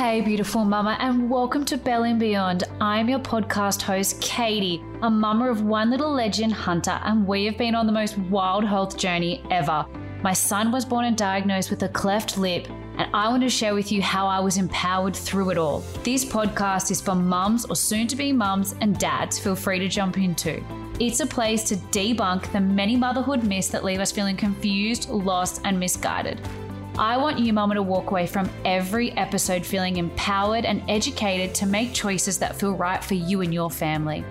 Hey, beautiful mama, and welcome to Belly and Beyond. I'm your podcast host, Katie, a mama of one little legend, Hunter, and we have been on the most wild health journey ever. My son was born and diagnosed with a cleft lip, and I want to share with you how I was empowered through it all. This podcast is for mums or soon to be mums and dads. Feel free to jump in too. It's a place to debunk the many motherhood myths that leave us feeling confused, lost, and misguided. I want you, Mama, to walk away from every episode feeling empowered and educated to make choices that feel right for you and your family.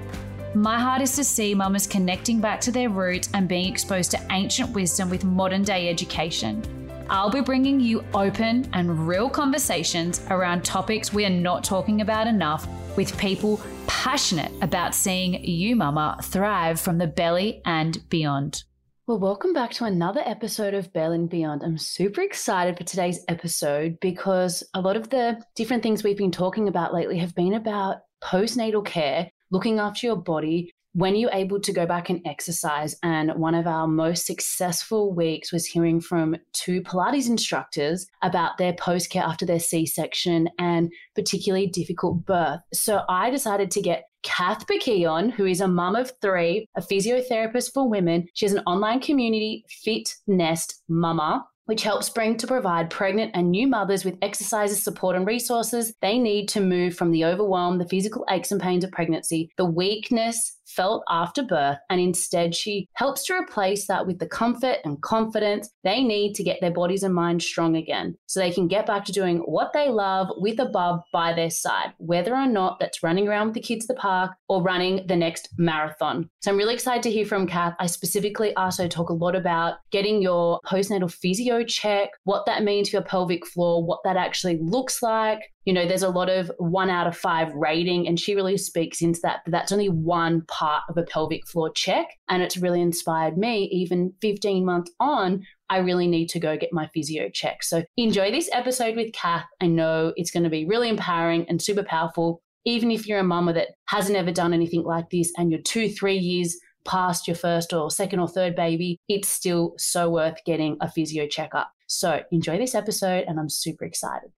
My heart is to see mamas connecting back to their roots and being exposed to ancient wisdom with modern day education. I'll be bringing you open and real conversations around topics we are not talking about enough with people passionate about seeing you, mama, thrive from the belly and beyond. Well, welcome back to another episode of Belly and Beyond. I'm super excited for today's episode because a lot of the different things we've been talking about lately have been about postnatal care, looking after your body, when you're able to go back and exercise. And one of our most successful weeks was hearing from two Pilates instructors about their post care after their C section and particularly difficult birth. So I decided to get Kath on, who is a mum of three, a physiotherapist for women. She has an online community, Fit Nest Mama, which helps bring to provide pregnant and new mothers with exercises, support, and resources they need to move from the overwhelm, the physical aches and pains of pregnancy, the weakness, felt after birth, and instead she helps to replace that with the comfort and confidence they need to get their bodies and minds strong again so they can get back to doing what they love with a bub by their side, whether or not that's running around with the kids at the park or running the next marathon. So I'm really excited to hear from Kath. I specifically also talk a lot about getting your postnatal physio check, what that means for your pelvic floor, what that actually looks like, you know, there's a lot of one out of five rating, and she really speaks into that. But that's only one part of a pelvic floor check. And it's really inspired me, even 15 months on, I really need to go get my physio check. So enjoy this episode with Kath. I know it's going to be really empowering and super powerful. Even if you're a mama that hasn't ever done anything like this and you're two, three years past your first or second or third baby, it's still so worth getting a physio checkup. So enjoy this episode, and I'm super excited.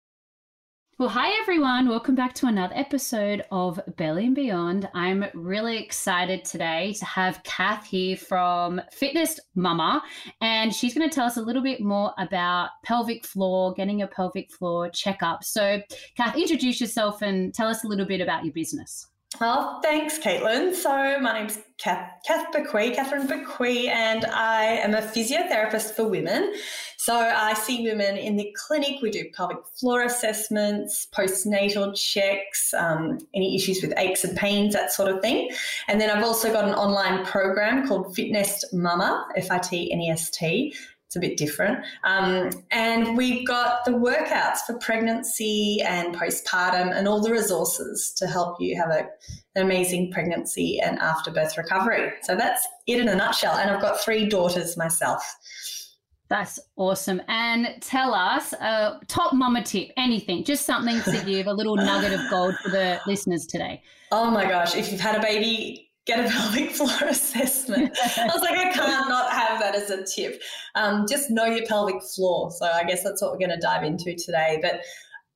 Well, hi everyone. Welcome back to another episode of Belly and Beyond. I'm really excited today to have Kath here from Fit Nest Mama, and she's going to tell us a little bit more about pelvic floor, getting a pelvic floor checkup. So, Kath, introduce yourself and tell us a little bit about your business. Oh, thanks, Caitlin. So my name's Kath, Kath Bequee, Catherine Bequee, and I am a physiotherapist for women. So I see women in the clinic. We do pelvic floor assessments, postnatal checks, um, any issues with aches and pains, that sort of thing. And then I've also got an online program called Fit Nest Mama, F I T N E S T, it's a bit different. Um, and we've got the workouts for pregnancy and postpartum and all the resources to help you have a, an amazing pregnancy and after birth recovery. So that's it in a nutshell. And I've got three daughters myself. That's awesome. And tell us a top mama tip, anything, just something to give a little nugget of gold for the listeners today. Oh my gosh, if you've had a baby, get a pelvic floor assessment. I was like, I can't not have that as a tip. Um, just know your pelvic floor. So I guess that's what we're going to dive into today. But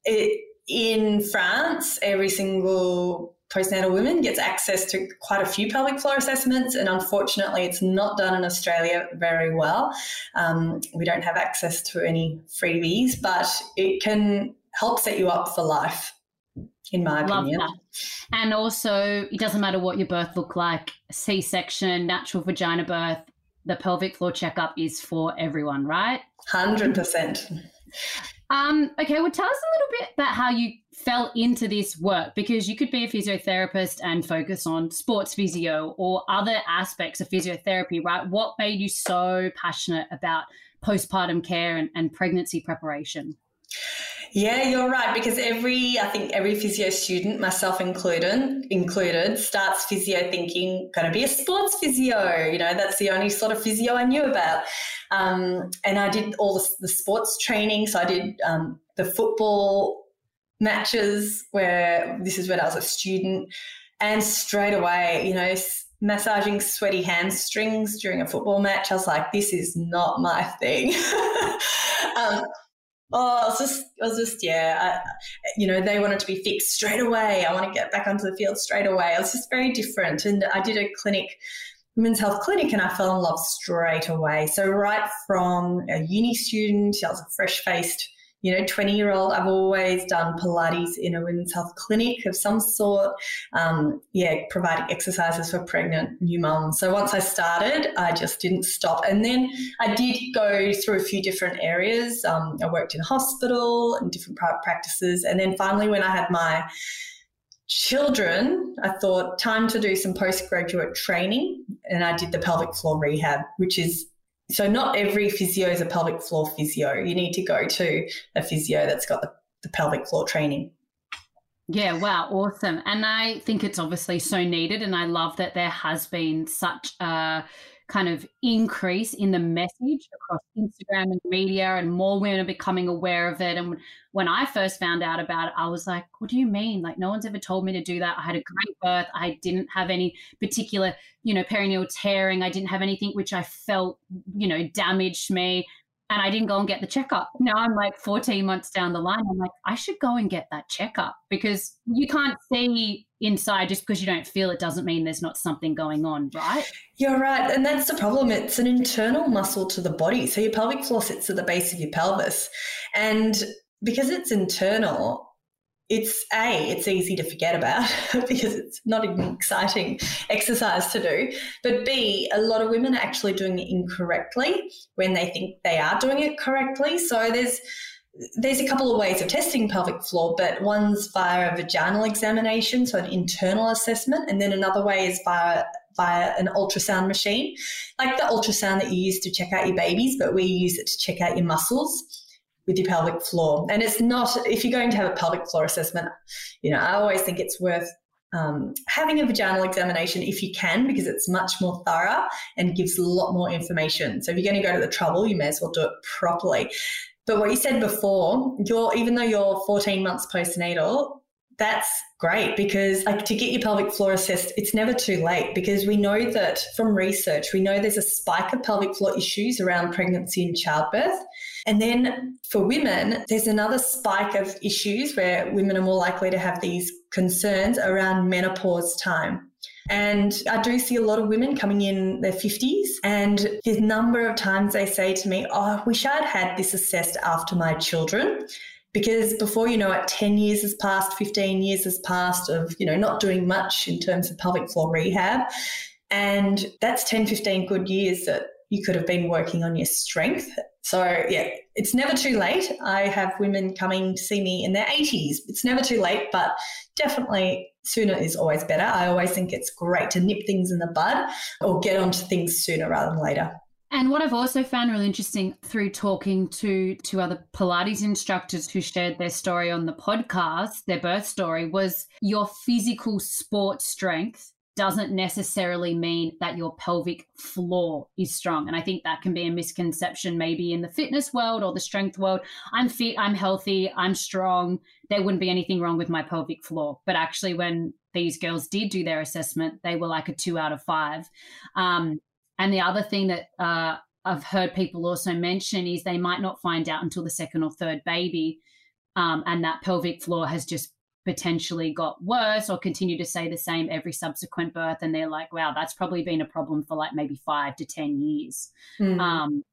it, in France, every single postnatal woman gets access to quite a few pelvic floor assessments, and unfortunately, it's not done in Australia very well. Um, we don't have access to any freebies, but it can help set you up for life in my Love opinion. That. And also, it doesn't matter what your birth look like, C-section, natural vagina birth, the pelvic floor checkup is for everyone, right? 100%. Um, okay, well, tell us a little bit about how you fell into this work because you could be a physiotherapist and focus on sports physio or other aspects of physiotherapy, right? What made you so passionate about postpartum care and, and pregnancy preparation? Yeah, you're right. Because every, I think every physio student, myself included, included, starts physio thinking, going to be a sports physio. You know, that's the only sort of physio I knew about. Um, and I did all the, the, sports training. So I did um, the football matches where this is when I was a student. And straight away, you know, massaging sweaty hamstrings during a football match, I was like, this is not my thing. um, Oh, I was just, I was just, yeah, I, you know, they wanted to be fixed straight away. I want to get back onto the field straight away. I was just very different. And I did a clinic, women's health clinic, and I fell in love straight away. So, right from a uni student, I was a fresh faced you know, 20 year old, I've always done Pilates in a women's health clinic of some sort. Um, yeah, providing exercises for pregnant new mums. So once I started, I just didn't stop. And then I did go through a few different areas. Um, I worked in hospital and different private practices. And then finally, when I had my children, I thought time to do some postgraduate training. And I did the pelvic floor rehab, which is so not every physio is a pelvic floor physio. You need to go to a physio that's got the, the pelvic floor training. Yeah, wow, awesome. And I think it's obviously so needed. And I love that there has been such a kind of increase in the message across Instagram and media, and more women are becoming aware of it. And when I first found out about it, I was like, what do you mean? Like, no one's ever told me to do that. I had a great birth. I didn't have any particular, you know, perineal tearing. I didn't have anything which I felt, you know, damaged me and I didn't go and get the checkup. Now I'm like 14 months down the line. I'm like, I should go and get that checkup because you can't see inside just because you don't feel it doesn't mean there's not something going on, right? You're right. And that's the problem. It's an internal muscle to the body. So your pelvic floor sits at the base of your pelvis. And because it's internal, it's a it's easy to forget about because it's not an exciting exercise to do. But b a lot of women are actually doing it incorrectly when they think they are doing it correctly. So there's there's a couple of ways of testing pelvic floor but one's via a vaginal examination so an internal assessment and then another way is via via an ultrasound machine. Like the ultrasound that you use to check out your babies but we use it to check out your muscles with your pelvic floor. And it's not, if you're going to have a pelvic floor assessment, you know, I always think it's worth um, having a vaginal examination if you can, because it's much more thorough and gives a lot more information. So if you're going to go to the trouble, you may as well do it properly. But what you said before, you're even though you're 14 months postnatal, that's great because like to get your pelvic floor assessed it's never too late because we know that from research we know there's a spike of pelvic floor issues around pregnancy and childbirth and then for women there's another spike of issues where women are more likely to have these concerns around menopause time. And I do see a lot of women coming in their 50s, and the number of times they say to me, Oh, I wish I'd had this assessed after my children. Because before you know it 10 years has passed 15 years has passed of you know not doing much in terms of pelvic floor rehab. And that's 10 15 good years that you could have been working on your strength so yeah it's never too late. I have women coming to see me in their 80s it's never too late but definitely sooner is always better. I always think it's great to nip things in the bud or get onto things sooner rather than later. And what I've also found really interesting through talking to to other Pilates instructors who shared their story on the podcast, their birth story, was your physical sport strength doesn't necessarily mean that your pelvic floor is strong. And I think that can be a misconception maybe in the fitness world or the strength world. I'm fit, I'm healthy, I'm strong. There wouldn't be anything wrong with my pelvic floor. But actually, when these girls did do their assessment, they were like a two out of five. Um, and the other thing that uh, I've heard people also mention is they might not find out until the second or third baby, um, and that pelvic floor has just potentially got worse or continue to say the same every subsequent birth. And they're like, wow, that's probably been a problem for like maybe five to 10 years. Mm. Um,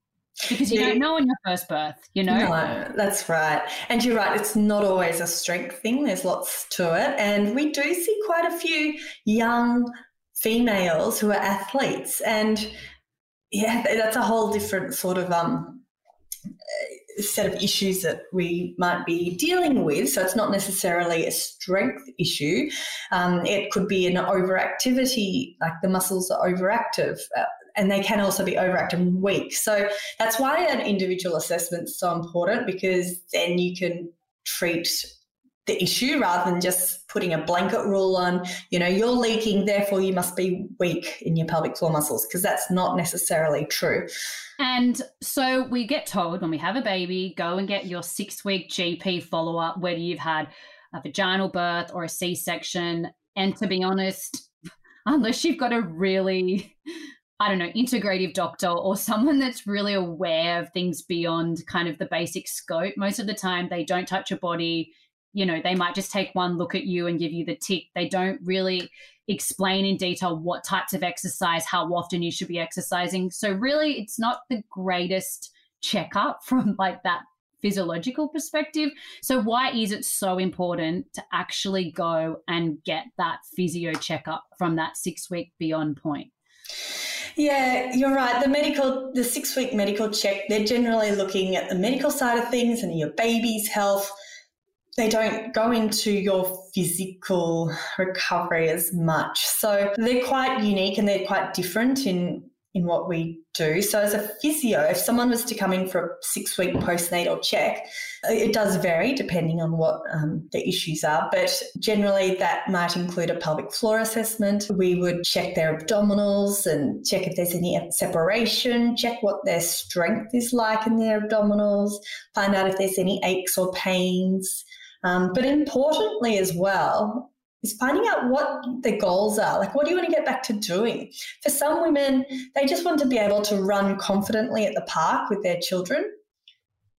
because you yeah. don't know in your first birth, you know? No, that's right. And you're right, it's not always a strength thing, there's lots to it. And we do see quite a few young females who are athletes. And yeah, that's a whole different sort of um, set of issues that we might be dealing with. So it's not necessarily a strength issue. Um, it could be an overactivity, like the muscles are overactive. Uh, and they can also be overactive and weak. So that's why an individual assessment is so important because then you can treat the issue rather than just putting a blanket rule on, you know, you're leaking, therefore you must be weak in your pelvic floor muscles, because that's not necessarily true. And so we get told when we have a baby, go and get your six week GP follow up, whether you've had a vaginal birth or a C section. And to be honest, unless you've got a really I don't know, integrative doctor or someone that's really aware of things beyond kind of the basic scope. Most of the time, they don't touch your body. You know, they might just take one look at you and give you the tick. They don't really explain in detail what types of exercise, how often you should be exercising. So, really, it's not the greatest checkup from like that physiological perspective. So, why is it so important to actually go and get that physio checkup from that six week beyond point? Yeah, you're right. The medical, the six week medical check, they're generally looking at the medical side of things and your baby's health. They don't go into your physical recovery as much. So they're quite unique and they're quite different in in what we do. So, as a physio, if someone was to come in for a six week postnatal check, it does vary depending on what um, the issues are, but generally that might include a pelvic floor assessment. We would check their abdominals and check if there's any separation, check what their strength is like in their abdominals, find out if there's any aches or pains. Um, but importantly, as well, is finding out what the goals are. Like, what do you want to get back to doing? For some women, they just want to be able to run confidently at the park with their children.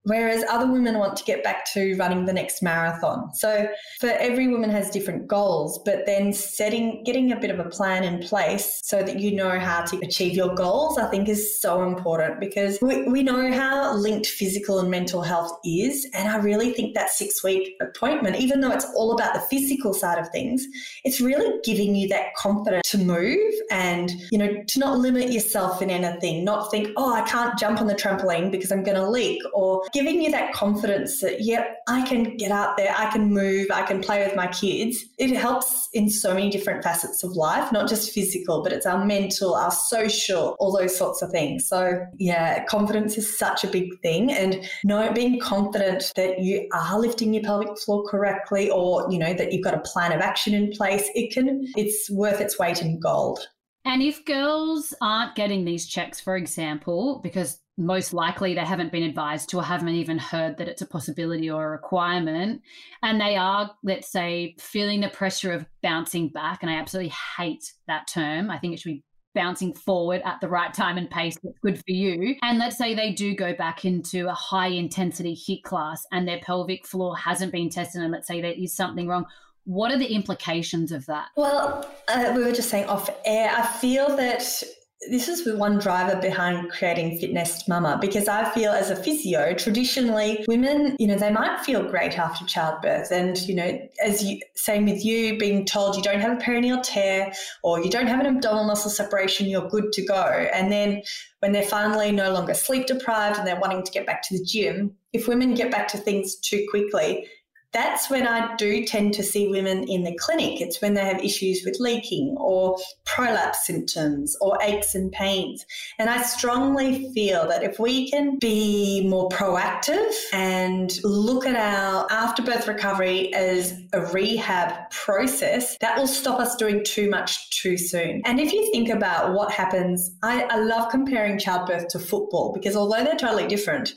Whereas other women want to get back to running the next marathon. So for every woman has different goals, but then setting, getting a bit of a plan in place so that you know how to achieve your goals, I think is so important because we, we know how linked physical and mental health is. And I really think that six week appointment, even though it's all about the physical side of things, it's really giving you that confidence to move and, you know, to not limit yourself in anything, not think, oh, I can't jump on the trampoline because I'm going to leak or giving you that confidence that, yep, I can get out there, I can move, I can play with my kids. It helps in so many different facets of life, not just physical, but it's our mental, our social, all those sorts of things. So, yeah, confidence is such a big thing. And know, being confident that you are lifting your pelvic floor correctly or, you know, that you've got a plan of action in place, it can, it's worth its weight in gold. And if girls aren't getting these checks, for example, because most likely they haven't been advised to or haven't even heard that it's a possibility or a requirement, and they are, let's say, feeling the pressure of bouncing back, and I absolutely hate that term. I think it should be bouncing forward at the right time and pace that's good for you. And let's say they do go back into a high intensity HIIT class and their pelvic floor hasn't been tested, and let's say there is something wrong what are the implications of that? Well, uh, we were just saying off air, I feel that this is the one driver behind creating Fit Nest Mama because I feel as a physio, traditionally women, you know, they might feel great after childbirth. And, you know, as you same with you being told you don't have a perineal tear or you don't have an abdominal muscle separation, you're good to go. And then when they're finally no longer sleep deprived and they're wanting to get back to the gym, if women get back to things too quickly, that's when I do tend to see women in the clinic. It's when they have issues with leaking or prolapse symptoms or aches and pains. And I strongly feel that if we can be more proactive and look at our afterbirth recovery as a rehab process, that will stop us doing too much too soon. And if you think about what happens, I, I love comparing childbirth to football because although they're totally different,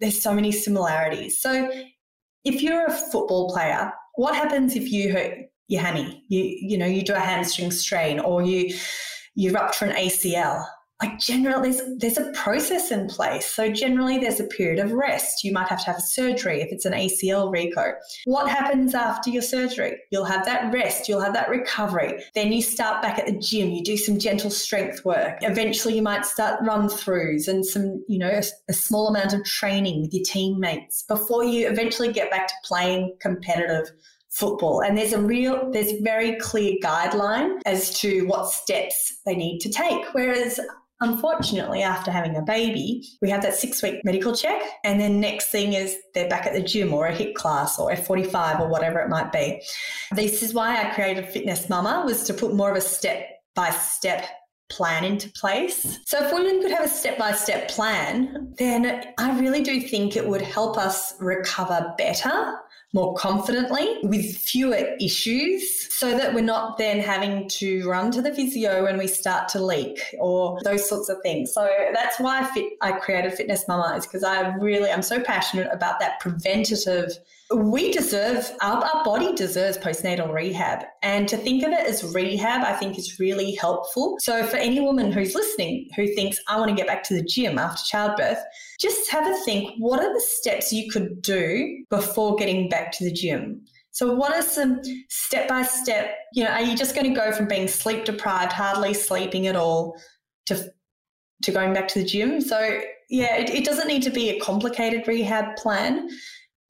there's so many similarities. So if you're a football player, what happens if you hurt your hammy? You you know you do a hamstring strain or you you rupture an ACL like generally there's, there's a process in place. So generally there's a period of rest. You might have to have surgery if it's an ACL reco. What happens after your surgery? You'll have that rest, you'll have that recovery. Then you start back at the gym, you do some gentle strength work. Eventually you might start run throughs and some, you know, a, a small amount of training with your teammates before you eventually get back to playing competitive football and there's a real there's very clear guideline as to what steps they need to take whereas Unfortunately, after having a baby, we have that six week medical check. And then next thing is they're back at the gym or a HIIT class or F45 or whatever it might be. This is why I created Fit Nest Mama was to put more of a step by step plan into place. So if women could have a step by step plan, then I really do think it would help us recover better more confidently with fewer issues so that we're not then having to run to the physio when we start to leak or those sorts of things. So that's why I, fit, I created Fit Nest Mama is because I really, I'm so passionate about that preventative we deserve our, our body deserves postnatal rehab. And to think of it as rehab i think is really helpful. So for any woman who's listening who thinks i want to get back to the gym after childbirth just have a think what are the steps you could do before getting back to the gym? So what are some step by step you know are you just going to go from being sleep deprived hardly sleeping at all to to going back to the gym? So yeah it, it doesn't need to be a complicated rehab plan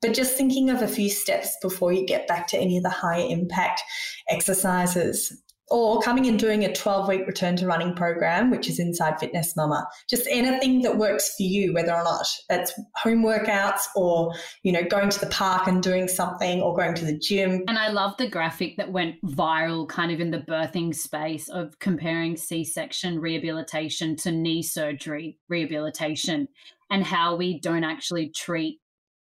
but just thinking of a few steps before you get back to any of the higher impact exercises or coming and doing a 12 week return to running program, which is inside Fit Nest Mama. Just anything that works for you, whether or not it's home workouts or, you know, going to the park and doing something or going to the gym. And I love the graphic that went viral kind of in the birthing space of comparing C section rehabilitation to knee surgery rehabilitation and how we don't actually treat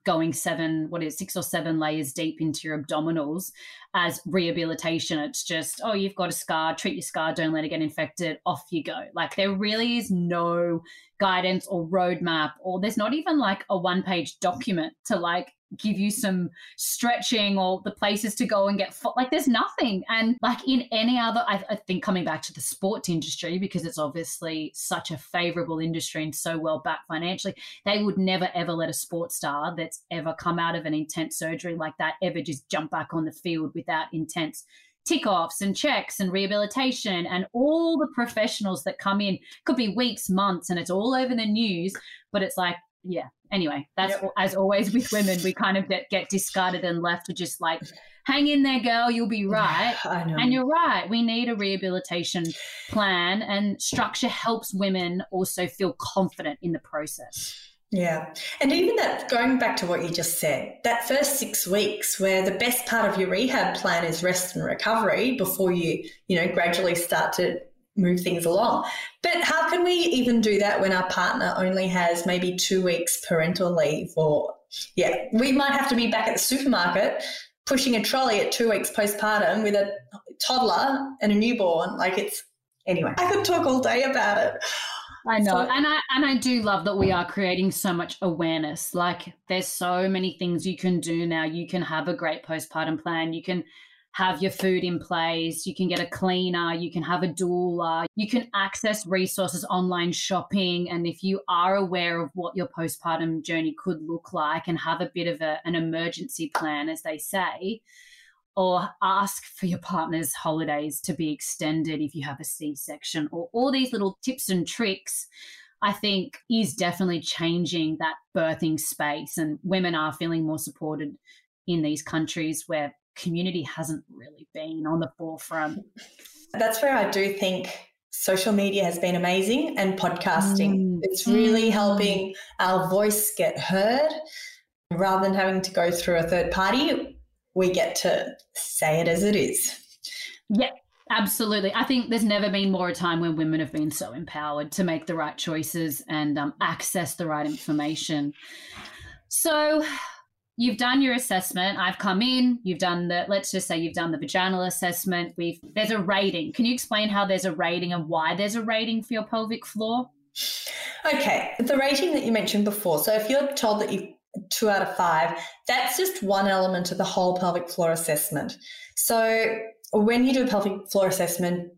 going seven, what is it, six or seven layers deep into your abdominals as rehabilitation. It's just, oh, you've got a scar, treat your scar, don't let it get infected, off you go. Like there really is no guidance or roadmap, or there's not even like a one page document to like give you some stretching or the places to go and get fo- like there's nothing. And like in any other I, I, think coming back to the sports industry because it's obviously such a favorable industry and so well backed financially they would never ever let a sports star that's ever come out of an intense surgery like that ever just jump back on the field without intense tick offs and checks and rehabilitation and all the professionals that come in. Could be weeks months and it's all over the news but it's like yeah. Anyway, that's yep. as always with women, we kind of get, get discarded and left to just like, hang in there, girl, you'll be right. And you're right. We need a rehabilitation plan, and structure helps women also feel confident in the process. Yeah. And even that, going back to what you just said, that first six weeks where the best part of your rehab plan is rest and recovery before you, you know, gradually start to move things along. But how can we even do that when our partner only has maybe two weeks parental leave? Or, yeah, we might have to be back at the supermarket pushing a trolley at two weeks postpartum with a toddler and a newborn. Like it's, anyway, I could talk all day about it. I know. So, and I and I do love that we are creating so much awareness. Like there's so many things you can do now. You can have a great postpartum plan. You can have your food in place, you can get a cleaner, you can have a doula, you can access resources, online shopping. And if you are aware of what your postpartum journey could look like and have a bit of a, an emergency plan, as they say, or ask for your partner's holidays to be extended if you have a C section, or all these little tips and tricks. I think is definitely changing that birthing space, and women are feeling more supported in these countries where community hasn't really been on the forefront. That's where I do think social media has been amazing and podcasting. Mm. It's really mm. helping our voice get heard rather than having to go through a third party. We get to say it as it is. Yeah, Absolutely. I think there's never been more a time when women have been so empowered to make the right choices and um, access the right information. So, you've done your assessment. I've come in, you've done the, let's just say you've done the vaginal assessment. We've, there's a rating. Can you explain how there's a rating and why there's a rating for your pelvic floor? Okay. The rating that you mentioned before. So if you're told that you two out of five, that's just one element of the whole pelvic floor assessment. So when you do a pelvic floor assessment,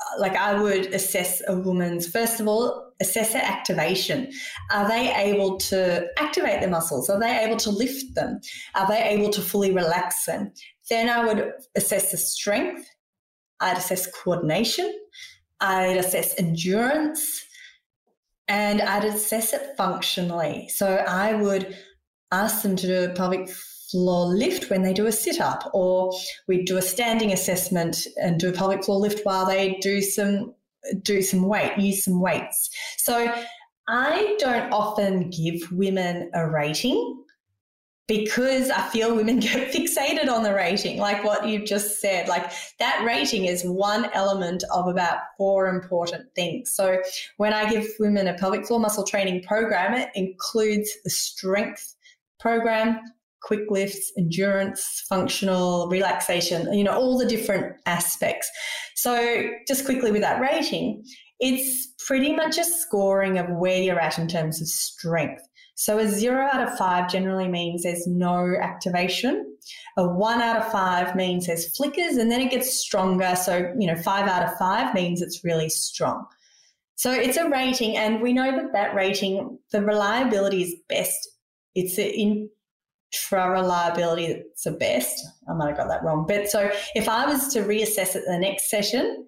uh, like I would assess a woman's, first of all, assess their activation. Are they able to activate the muscles? Are they able to lift them? Are they able to fully relax them? Then I would assess the strength. I'd assess coordination. I'd assess endurance. And I'd assess it functionally. So I would ask them to do a pelvic floor lift when they do a sit up, or we'd do a standing assessment and do a pelvic floor lift while they do some do some weight, use some weights. So I don't often give women a rating because I feel women get fixated on the rating, like what you've just said. Like that rating is one element of about four important things. So when I give women a pelvic floor muscle training program, it includes the strength program, quick lifts, endurance, functional, relaxation, you know, all the different aspects. So, just quickly with that rating, it's pretty much a scoring of where you're at in terms of strength. So a zero out of five generally means there's no activation. A one out of five means there's flickers and then it gets stronger. So, you know, five out of five means it's really strong. So it's a rating, and we know that that rating, the reliability is best. It's the intra reliability that's the best. I might have got that wrong. But so if I was to reassess it the next session,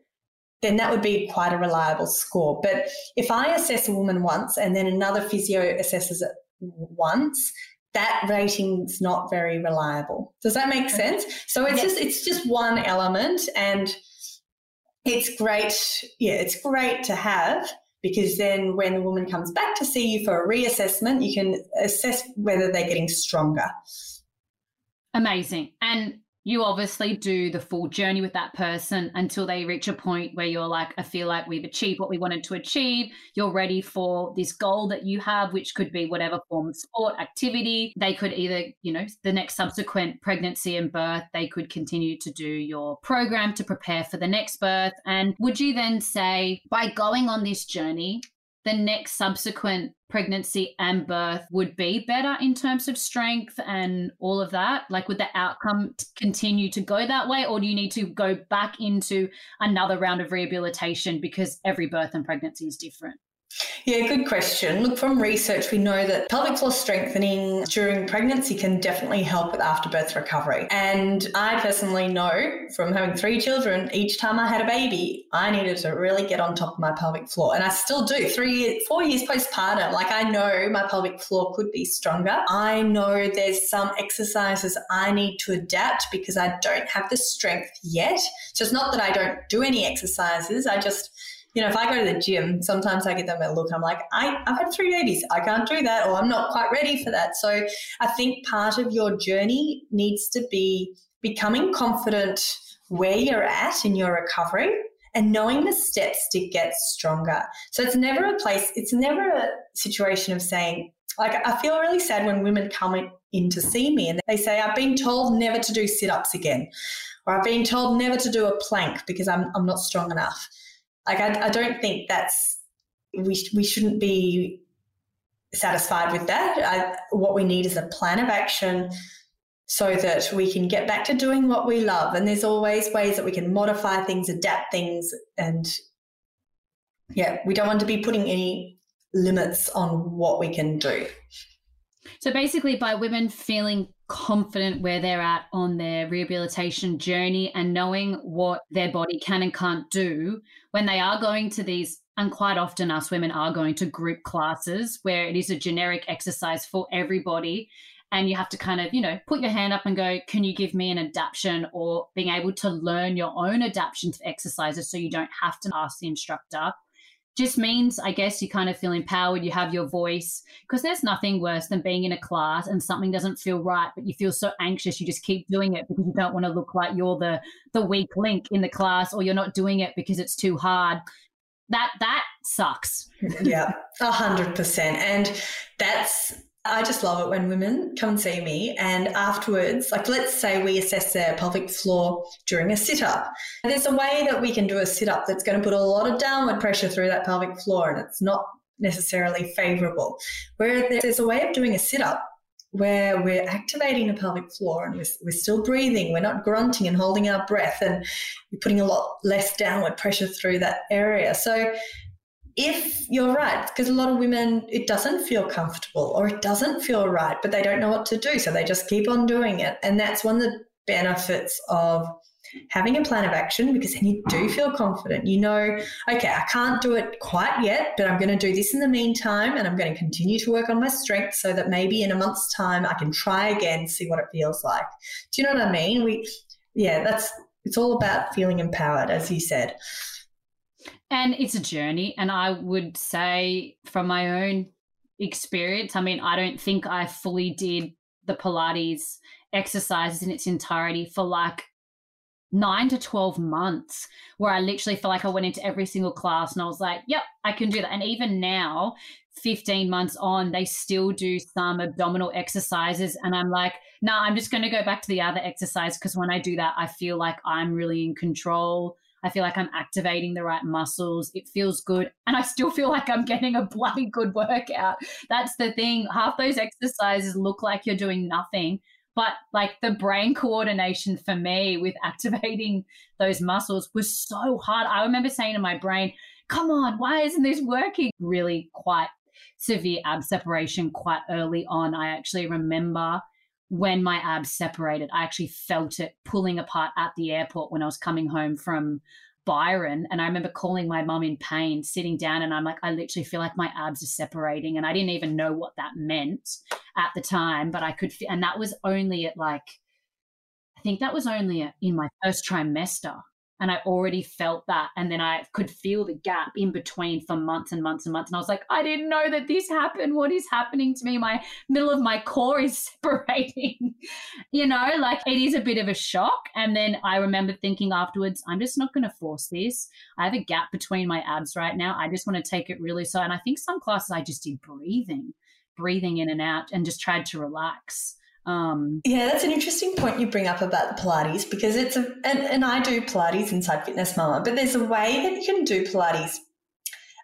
then that would be quite a reliable score. But if I assess a woman once and then another physio assesses it once, that rating's not very reliable. Does that make sense? So it's just it's just one element and it's great. Yeah, it's great to have because then when the woman comes back to see you for a reassessment, you can assess whether they're getting stronger. Amazing. And you obviously do the full journey with that person until they reach a point where you're like, I feel like we've achieved what we wanted to achieve. You're ready for this goal that you have, which could be whatever form of sport, activity. They could either, you know, the next subsequent pregnancy and birth, they could continue to do your program to prepare for the next birth. And would you then say, by going on this journey, the next subsequent pregnancy and birth would be better in terms of strength and all of that? Like, would the outcome continue to go that way, or do you need to go back into another round of rehabilitation because every birth and pregnancy is different? Yeah, good question. Look, from research, we know that pelvic floor strengthening during pregnancy can definitely help with afterbirth recovery. And I personally know from having three children, each time I had a baby, I needed to really get on top of my pelvic floor. And I still do. Three, four years postpartum, like I know my pelvic floor could be stronger. I know there's some exercises I need to adapt because I don't have the strength yet. So it's not that I don't do any exercises, I just you know, if I go to the gym, sometimes I get them a look. I'm like, I, I've had three babies. I can't do that, or I'm not quite ready for that. So I think part of your journey needs to be becoming confident where you're at in your recovery and knowing the steps to get stronger. So it's never a place, it's never a situation of saying, like, I feel really sad when women come in to see me and they say, I've been told never to do sit ups again, or I've been told never to do a plank because I'm, I'm not strong enough. Like, I, I don't think that's, we, we shouldn't be satisfied with that. I, what we need is a plan of action so that we can get back to doing what we love. And there's always ways that we can modify things, adapt things. And yeah, we don't want to be putting any limits on what we can do. So basically, by women feeling confident where they're at on their rehabilitation journey and knowing what their body can and can't do. When they are going to these and quite often us women are going to group classes where it is a generic exercise for everybody and you have to kind of you know put your hand up and go can you give me an adaptation? or being able to learn your own adaptation to exercises so you don't have to ask the instructor just means, I guess, you kind of feel empowered, you have your voice. Because there's nothing worse than being in a class and something doesn't feel right, but you feel so anxious, you just keep doing it because you don't want to look like you're the the weak link in the class, or you're not doing it because it's too hard. That that sucks. yeah, a hundred percent. And that's I just love it when women come and see me and afterwards, like let's say we assess their pelvic floor during a sit up. There's a way that we can do a sit up that's going to put a lot of downward pressure through that pelvic floor and it's not necessarily favorable. Where there's a way of doing a sit up where we're activating the pelvic floor and we're, we're still breathing, we're not grunting and holding our breath, and we're putting a lot less downward pressure through that area. So if you're right, because a lot of women, it doesn't feel comfortable or it doesn't feel right, but they don't know what to do. So they just keep on doing it. And that's one of the benefits of having a plan of action because then you do feel confident. You know, okay, I can't do it quite yet, but I'm going to do this in the meantime and I'm going to continue to work on my strength so that maybe in a month's time I can try again, see what it feels like. Do you know what I mean? We, yeah, that's, it's all about feeling empowered, as you said. And it's a journey. And I would say, from my own experience, I mean, I don't think I fully did the Pilates exercises in its entirety for like nine to 12 months, where I literally felt like I went into every single class and I was like, yep, I can do that. And even now, 15 months on, they still do some abdominal exercises. And I'm like, no, nah, I'm just going to go back to the other exercise because when I do that, I feel like I'm really in control. I feel like I'm activating the right muscles. It feels good. And I still feel like I'm getting a bloody good workout. That's the thing. Half those exercises look like you're doing nothing. But like the brain coordination for me with activating those muscles was so hard. I remember saying to my brain, come on, why isn't this working? Really quite severe ab separation quite early on. I actually remember when my abs separated, I actually felt it pulling apart at the airport when I was coming home from Byron. And I remember calling my mum in pain, sitting down, and I'm like, I literally feel like my abs are separating. And I didn't even know what that meant at the time, but I could, and that was only at like, I think that was only in my first trimester and I already felt that. And then I could feel the gap in between for months and months and months. And I was like, I didn't know that this happened. What is happening to me? My middle of my core is separating. you know, like it is a bit of a shock. And then I remember thinking afterwards, I'm just not going to force this. I have a gap between my abs right now. I just want to take it really slow. And I think some classes I just did breathing, breathing in and out, and just tried to relax. Um, yeah, that's an interesting point you bring up about the Pilates because it's a, and, and I do Pilates inside Fit Nest Mama, but there's a way that you can do Pilates.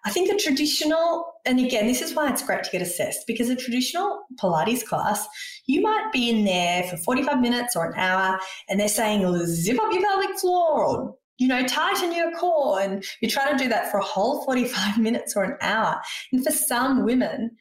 I think a traditional, and again, this is why it's great to get assessed because a traditional Pilates class, you might be in there for 45 minutes or an hour and they're saying, zip up your pelvic floor or you know, tighten your core. And you try to do that for a whole 45 minutes or an hour. And for some women,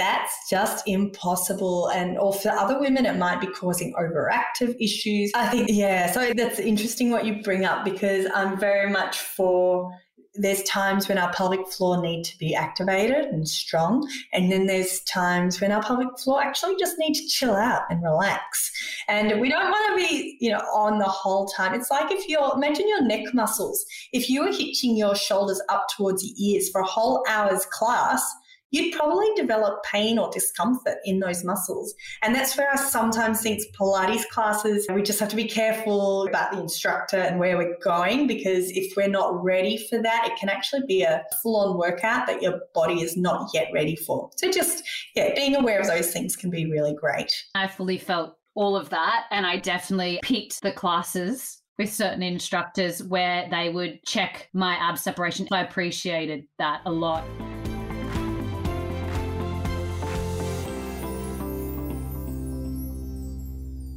that's just impossible. And or for other women, it might be causing overactive issues. I think, yeah, so that's interesting what you bring up because I'm very much for there's times when our pelvic floor need to be activated and strong and then there's times when our pelvic floor actually just need to chill out and relax and we don't want to be you know on the whole time it's like if you're imagine your neck muscles if you were hitching your shoulders up towards your ears for a whole hour's class you'd probably develop pain or discomfort in those muscles. And that's where I sometimes think Pilates classes, we just have to be careful about the instructor and where we're going because if we're not ready for that, it can actually be a full on workout that your body is not yet ready for. So just, yeah, being aware of those things can be really great. I fully felt all of that. And I definitely picked the classes with certain instructors where they would check my ab separation. I appreciated that a lot.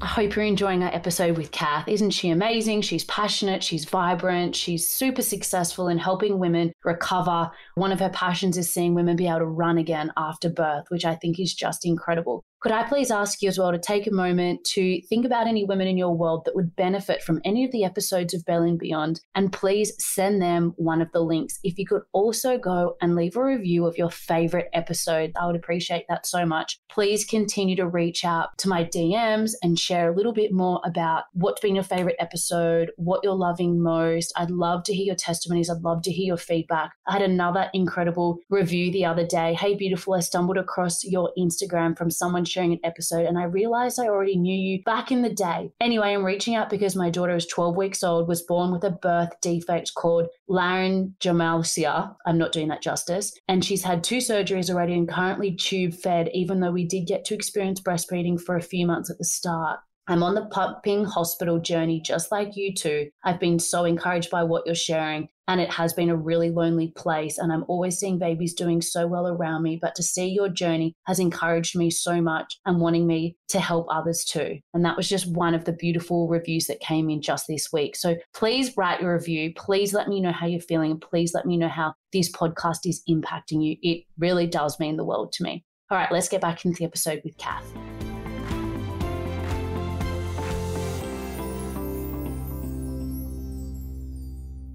a hope you're enjoying our episode with Kath. Isn't she amazing? She's passionate, she's vibrant, she's super successful in helping women recover. One of her passions is seeing women be able to run again after birth, which I think is just incredible. Could I please ask you as well to take a moment to think about any women in your world that would benefit from any of the episodes of Belly and Beyond, and please send them one of the links. If you could also go and leave a review of your favorite episode, I would appreciate that so much. Please continue to reach out to my DMs and share a little bit more about what's been your favorite episode, what you're loving most. I'd love to hear your testimonies. I'd love to hear your feedback. I had another incredible review the other day. Hey, beautiful, I stumbled across your Instagram from someone sharing an episode and I realized I already knew you back in the day. Anyway, I'm reaching out because my daughter is 12 weeks old, was born with a birth defect called laryngomalacia. I'm not doing that justice. And she's had two surgeries already and currently tube fed, even though we did get to experience breastfeeding for a few months at the start. I'm on the pumping hospital journey just like you two. I've been so encouraged by what you're sharing, and it has been a really lonely place. And I'm always seeing babies doing so well around me, but to see your journey has encouraged me so much and wanting me to help others too. And that was just one of the beautiful reviews that came in just this week. So please write your review. Please let me know how you're feeling, please let me know how this podcast is impacting you. It really does mean the world to me. All right, let's get back into the episode with Kath.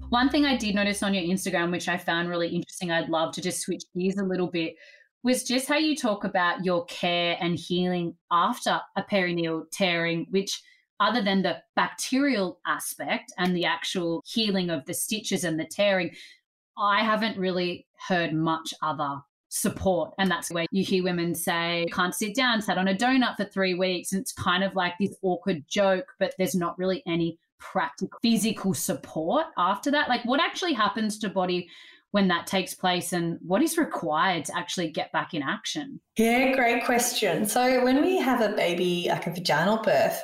One thing I did notice on your Instagram, which I found really interesting, I'd love to just switch gears a little bit, was just how you talk about your care and healing after a perineal tearing, which other than the bacterial aspect and the actual healing of the stitches and the tearing, I haven't really heard much other support. And that's where you hear women say, can't sit down, sat on a donut for three weeks. And it's kind of like this awkward joke, but there's not really any practical physical support after that? Like, what actually happens to body when that takes place and what is required to actually get back in action? Yeah, great question. So, when we have a baby, like a vaginal birth,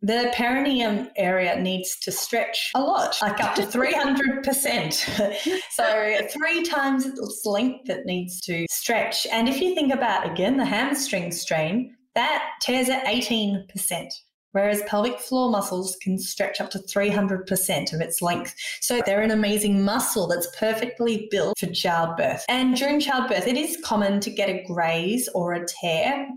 the perineum area needs to stretch a lot, like up to 300%. so, three times its length it needs to stretch. And if you think about, again, the hamstring strain, that tears at 18% whereas pelvic floor muscles can stretch up to 300% of its length. So they're an amazing muscle that's perfectly built for childbirth. And during childbirth, it is common to get a graze or a tear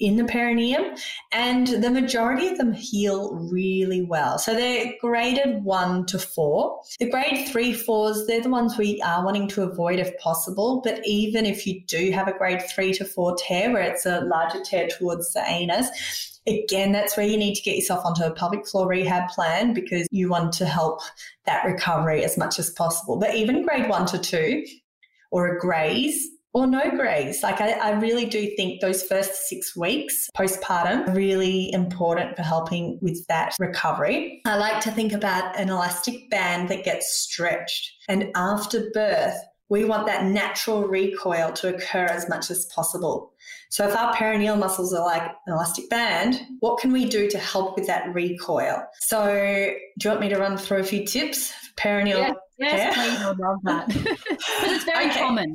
in the perineum, and the majority of them heal really well. So they're graded one to four. The grade three, fours, they're the ones we are wanting to avoid if possible. But even if you do have a grade three to four tear, where it's a larger tear towards the anus, again, that's where you need to get yourself onto a pelvic floor rehab plan because you want to help that recovery as much as possible. But even grade one to two or a graze or no graze, like I, I really do think those first six weeks postpartum really important for helping with that recovery. I like to think about an elastic band that gets stretched. And after birth, we want that natural recoil to occur as much as possible. So if our perineal muscles are like an elastic band, what can we do to help with that recoil? So do you want me to run through a few tips? Perineal. Yeah, yes, please. I love that. because it's very okay. common.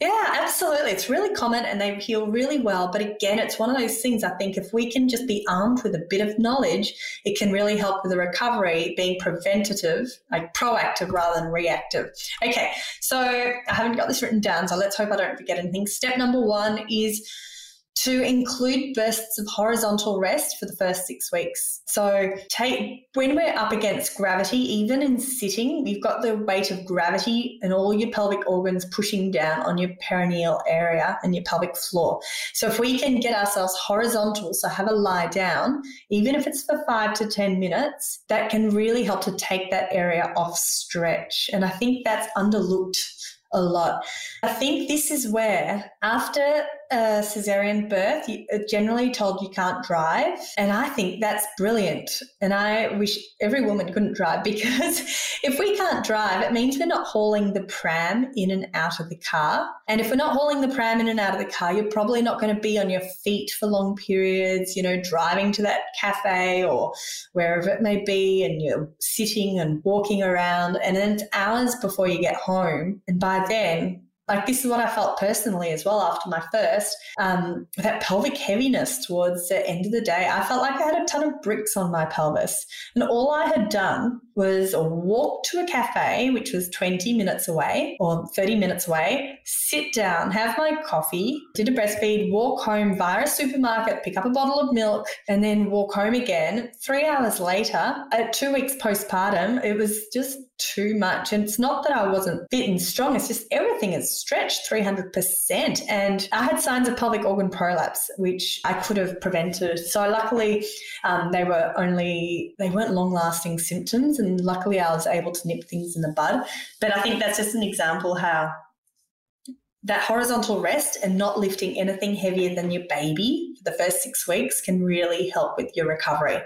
Yeah, absolutely. It's really common and they heal really well. But again, it's one of those things I think if we can just be armed with a bit of knowledge, it can really help with the recovery, being preventative, like proactive rather than reactive. Okay, so I haven't got this written down, so let's hope I don't forget anything. Step number one is to include bursts of horizontal rest for the first six weeks. So take when we're up against gravity, even in sitting, you've got the weight of gravity and all your pelvic organs pushing down on your perineal area and your pelvic floor. So if we can get ourselves horizontal, so have a lie down, even if it's for five to 10 minutes, that can really help to take that area off stretch. And I think that's underlooked a lot. I think this is where, after a cesarean birth, you are generally told you can't drive. And I think that's brilliant. And I wish every woman couldn't drive because if we can't drive, it means we're not hauling the pram in and out of the car. And if we're not hauling the pram in and out of the car, you're probably not going to be on your feet for long periods, you know, driving to that cafe or wherever it may be. And you're sitting and walking around. And then it's hours before you get home. And by then, like this is what I felt personally as well after my first, um, that pelvic heaviness towards the end of the day. I felt like I had a ton of bricks on my pelvis. And all I had done was walk to a cafe, which was 20 minutes away or 30 minutes away, sit down, have my coffee, did a breastfeed, walk home via a supermarket, pick up a bottle of milk, and then walk home again. Three hours later, at two weeks postpartum, it was just too much. And it's not that I wasn't fit and strong, it's just everything is stretched 300%. And I had signs of pelvic organ prolapse, which I could have prevented. So luckily, um, they were only, they weren't long lasting symptoms. And luckily, I was able to nip things in the bud. But I think that's just an example how that horizontal rest and not lifting anything heavier than your baby for the first six weeks can really help with your recovery.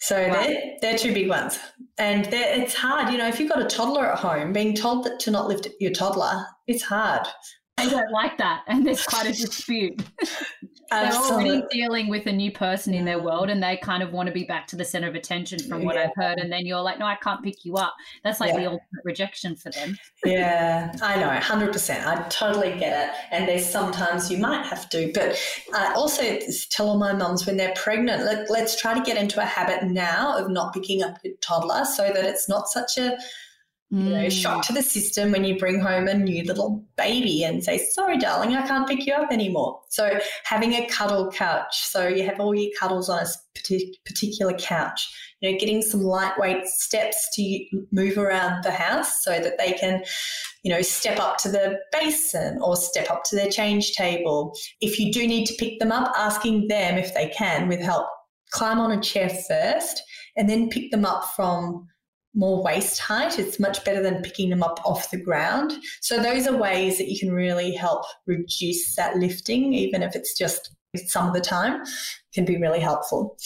So wow. they're, they're two big ones. And it's hard, you know, if you've got a toddler at home, being told that to not lift your toddler, it's hard. I don't like that. And there's quite a dispute. They're already dealing with a new person in their world and they kind of want to be back to the center of attention from what yeah. I've heard. And then you're like, no, I can't pick you up. That's like yeah. the ultimate rejection for them. yeah, I know, 100%. I totally get it. And there's sometimes you might have to. But I also tell all my mums when they're pregnant, let, let's try to get into a habit now of not picking up your toddler so that it's not such a you know, mm. shock to the system when you bring home a new little baby and say, sorry, darling, I can't pick you up anymore. So having a cuddle couch. So you have all your cuddles on a particular couch, you know, getting some lightweight steps to move around the house so that they can, you know, step up to the basin or step up to their change table. If you do need to pick them up, asking them if they can with help, climb on a chair first and then pick them up from more waist height. It's much better than picking them up off the ground. So those are ways that you can really help reduce that lifting, even if it's just some of the time, can be really helpful.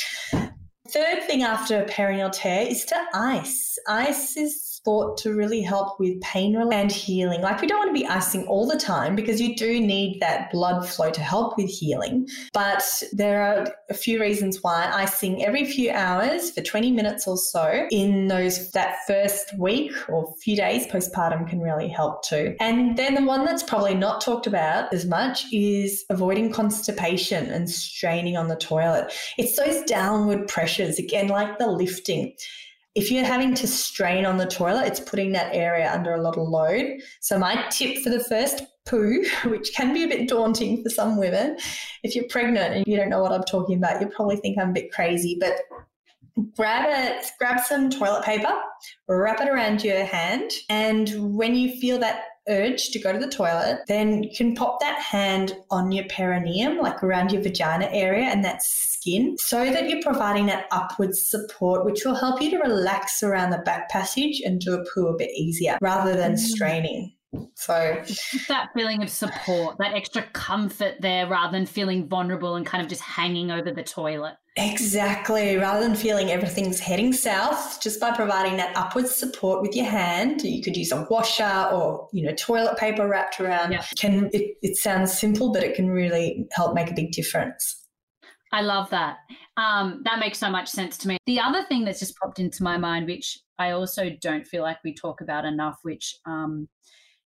Third thing after perineal tear is to ice. Ice is thought to really help with pain and healing. Like we don't want to be icing all the time because you do need that blood flow to help with healing. But there are a few reasons why icing every few hours for 20 minutes or so in those that first week or few days postpartum can really help too. And then the one that's probably not talked about as much is avoiding constipation and straining on the toilet. It's those downward pressures again like the lifting if you're having to strain on the toilet, it's putting that area under a lot of load. So, my tip for the first poo, which can be a bit daunting for some women, if you're pregnant and you don't know what I'm talking about, you probably think I'm a bit crazy, but grab a grab some toilet paper, wrap it around your hand, and when you feel that urge to go to the toilet, then you can pop that hand on your perineum, like around your vagina area and that skin, so that you're providing that upwards support, which will help you to relax around the back passage and do a poo a bit easier rather than mm. straining. So that feeling of support, that extra comfort there rather than feeling vulnerable and kind of just hanging over the toilet. Exactly. Rather than feeling everything's heading south, just by providing that upwards support with your hand, you could use a washer or, you know, toilet paper wrapped around. Can it, it sounds simple, but it can really help make a big difference. I love that. Um, that makes so much sense to me. The other thing that's just popped into my mind, which I also don't feel like we talk about enough, which um,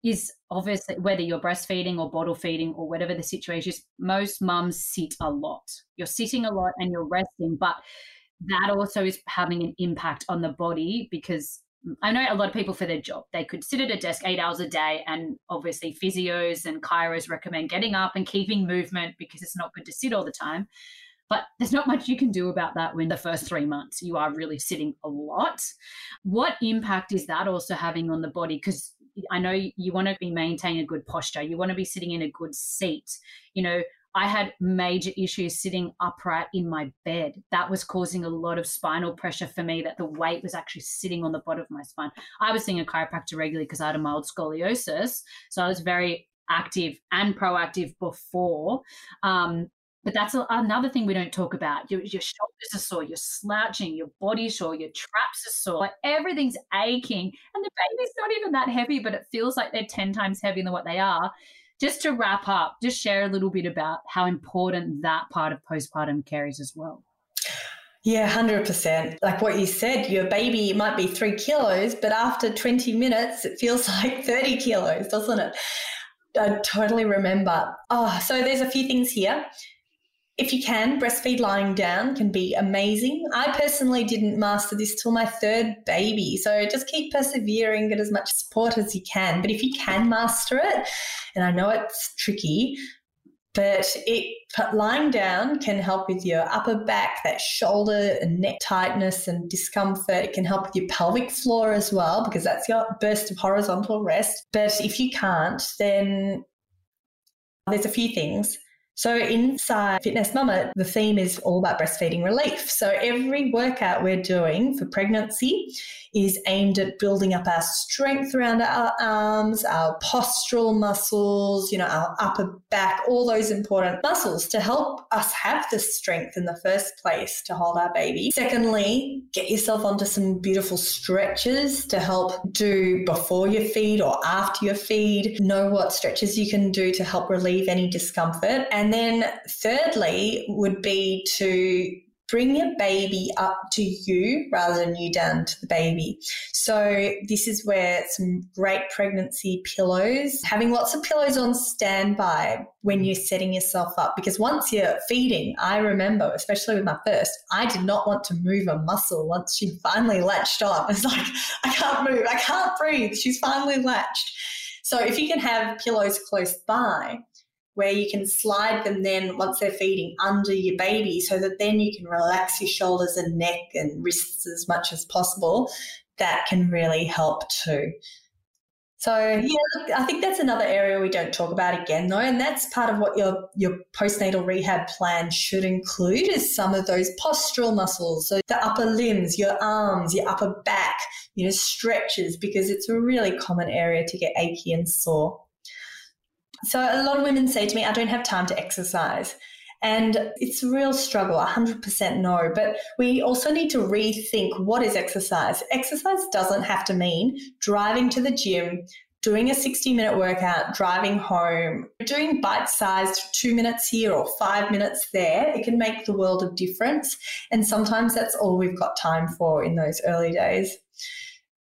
is obviously whether you're breastfeeding or bottle feeding or whatever the situation is, most mums sit a lot. You're sitting a lot and you're resting, but that also is having an impact on the body because I know a lot of people for their job, they could sit at a desk eight hours a day, and obviously physios and chiros recommend getting up and keeping movement because it's not good to sit all the time. But there's not much you can do about that when the first three months you are really sitting a lot. What impact is that also having on the body? Because I know you want to be maintaining a good posture. You want to be sitting in a good seat. You know, I had major issues sitting upright in my bed. That was causing a lot of spinal pressure for me, that the weight was actually sitting on the bottom of my spine. I was seeing a chiropractor regularly because I had a mild scoliosis. So I was very active and proactive before. Um, but that's a, another thing we don't talk about. Your, your shoulders are sore, you're slouching, your body's sore, your traps are sore, like everything's aching. And the baby's not even that heavy, but it feels like they're 10 times heavier than what they are. Just to wrap up, just share a little bit about how important that part of postpartum care is as well. Yeah, 100%. Like what you said, your baby might be three kilos, but after 20 minutes, it feels like 30 kilos, doesn't it? I totally remember. Oh, so there's a few things here if you can, breastfeed lying down can be amazing. I personally didn't master this till my third baby. So just keep persevering, get as much support as you can. But if you can master it, and I know it's tricky, but it lying down can help with your upper back, that shoulder and neck tightness and discomfort. It can help with your pelvic floor as well, because that's your burst of horizontal rest. But if you can't, then there's a few things. So inside Fit Nest Mama, the theme is all about breastfeeding relief. So every workout we're doing for pregnancy is aimed at building up our strength around our arms, our postural muscles, you know, our upper back, all those important muscles to help us have the strength in the first place to hold our baby. Secondly, get yourself onto some beautiful stretches to help do before your feed or after your feed. Know what stretches you can do to help relieve any discomfort. And then thirdly would be to bring your baby up to you rather than you down to the baby. So this is where some great pregnancy pillows, having lots of pillows on standby when you're setting yourself up. Because once you're feeding, I remember, especially with my first, I did not want to move a muscle once she finally latched on. It's like, I can't move, I can't breathe. She's finally latched. So if you can have pillows close by, where you can slide them then once they're feeding under your baby so that then you can relax your shoulders and neck and wrists as much as possible. That can really help too. So yeah, I think that's another area we don't talk about again though, and that's part of what your your postnatal rehab plan should include is some of those postural muscles, so the upper limbs, your arms, your upper back, you know, stretches because it's a really common area to get achy and sore. So a lot of women say to me, I don't have time to exercise. And it's a real struggle, 100% no. But we also need to rethink what is exercise. Exercise doesn't have to mean driving to the gym, doing a 60 minute workout, driving home, doing bite sized two minutes here or five minutes there, it can make the world of difference. And sometimes that's all we've got time for in those early days.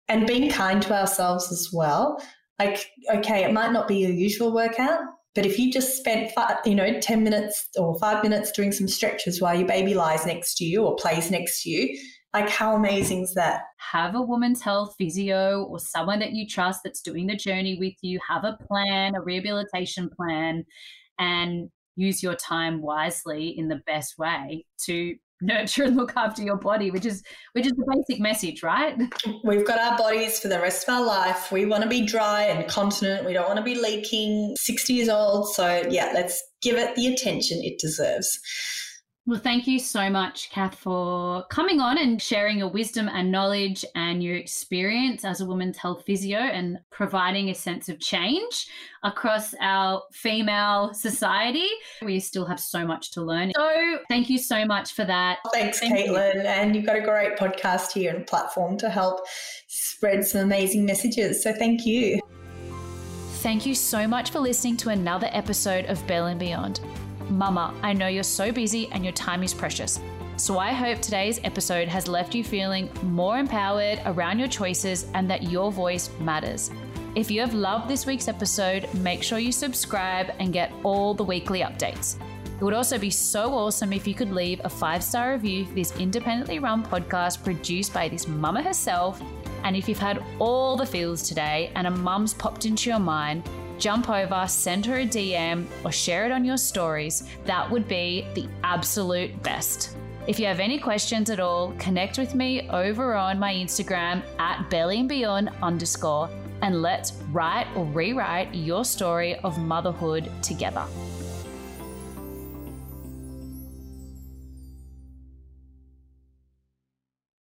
And being kind to ourselves as well. Like, okay, it might not be your usual workout, but if you just spent, five, you know, 10 minutes or five minutes doing some stretches while your baby lies next to you or plays next to you, like, how amazing is that? Have a woman's health physio or someone that you trust that's doing the journey with you. Have a plan, a rehabilitation plan, and use your time wisely in the best way to nurture and look after your body which is which is the basic message right? We've got our bodies for the rest of our life. We want to be dry and continent. We don't want to be leaking. 60 years old so yeah let's give it the attention it deserves well, thank you so much, Kath, for coming on and sharing your wisdom and knowledge and your experience as a women's health physio and providing a sense of change across our female society. We still have so much to learn. So, thank you so much for that. Thanks, thank Caitlin. You. And you've got a great podcast here and platform to help spread some amazing messages. So, thank you. Thank you so much for listening to another episode of Belly and Beyond. Mama, I know you're so busy and your time is precious. So I hope today's episode has left you feeling more empowered around your choices and that your voice matters. If you have loved this week's episode, make sure you subscribe and get all the weekly updates. It would also be so awesome if you could leave a five star review for this independently run podcast produced by this mama herself. And if you've had all the feels today and a mum's popped into your mind, jump over, send her a DM, or share it on your stories. That would be the absolute best. If you have any questions at all, connect with me over on my Instagram at bellyandbeyond underscore and let's write or rewrite your story of motherhood together.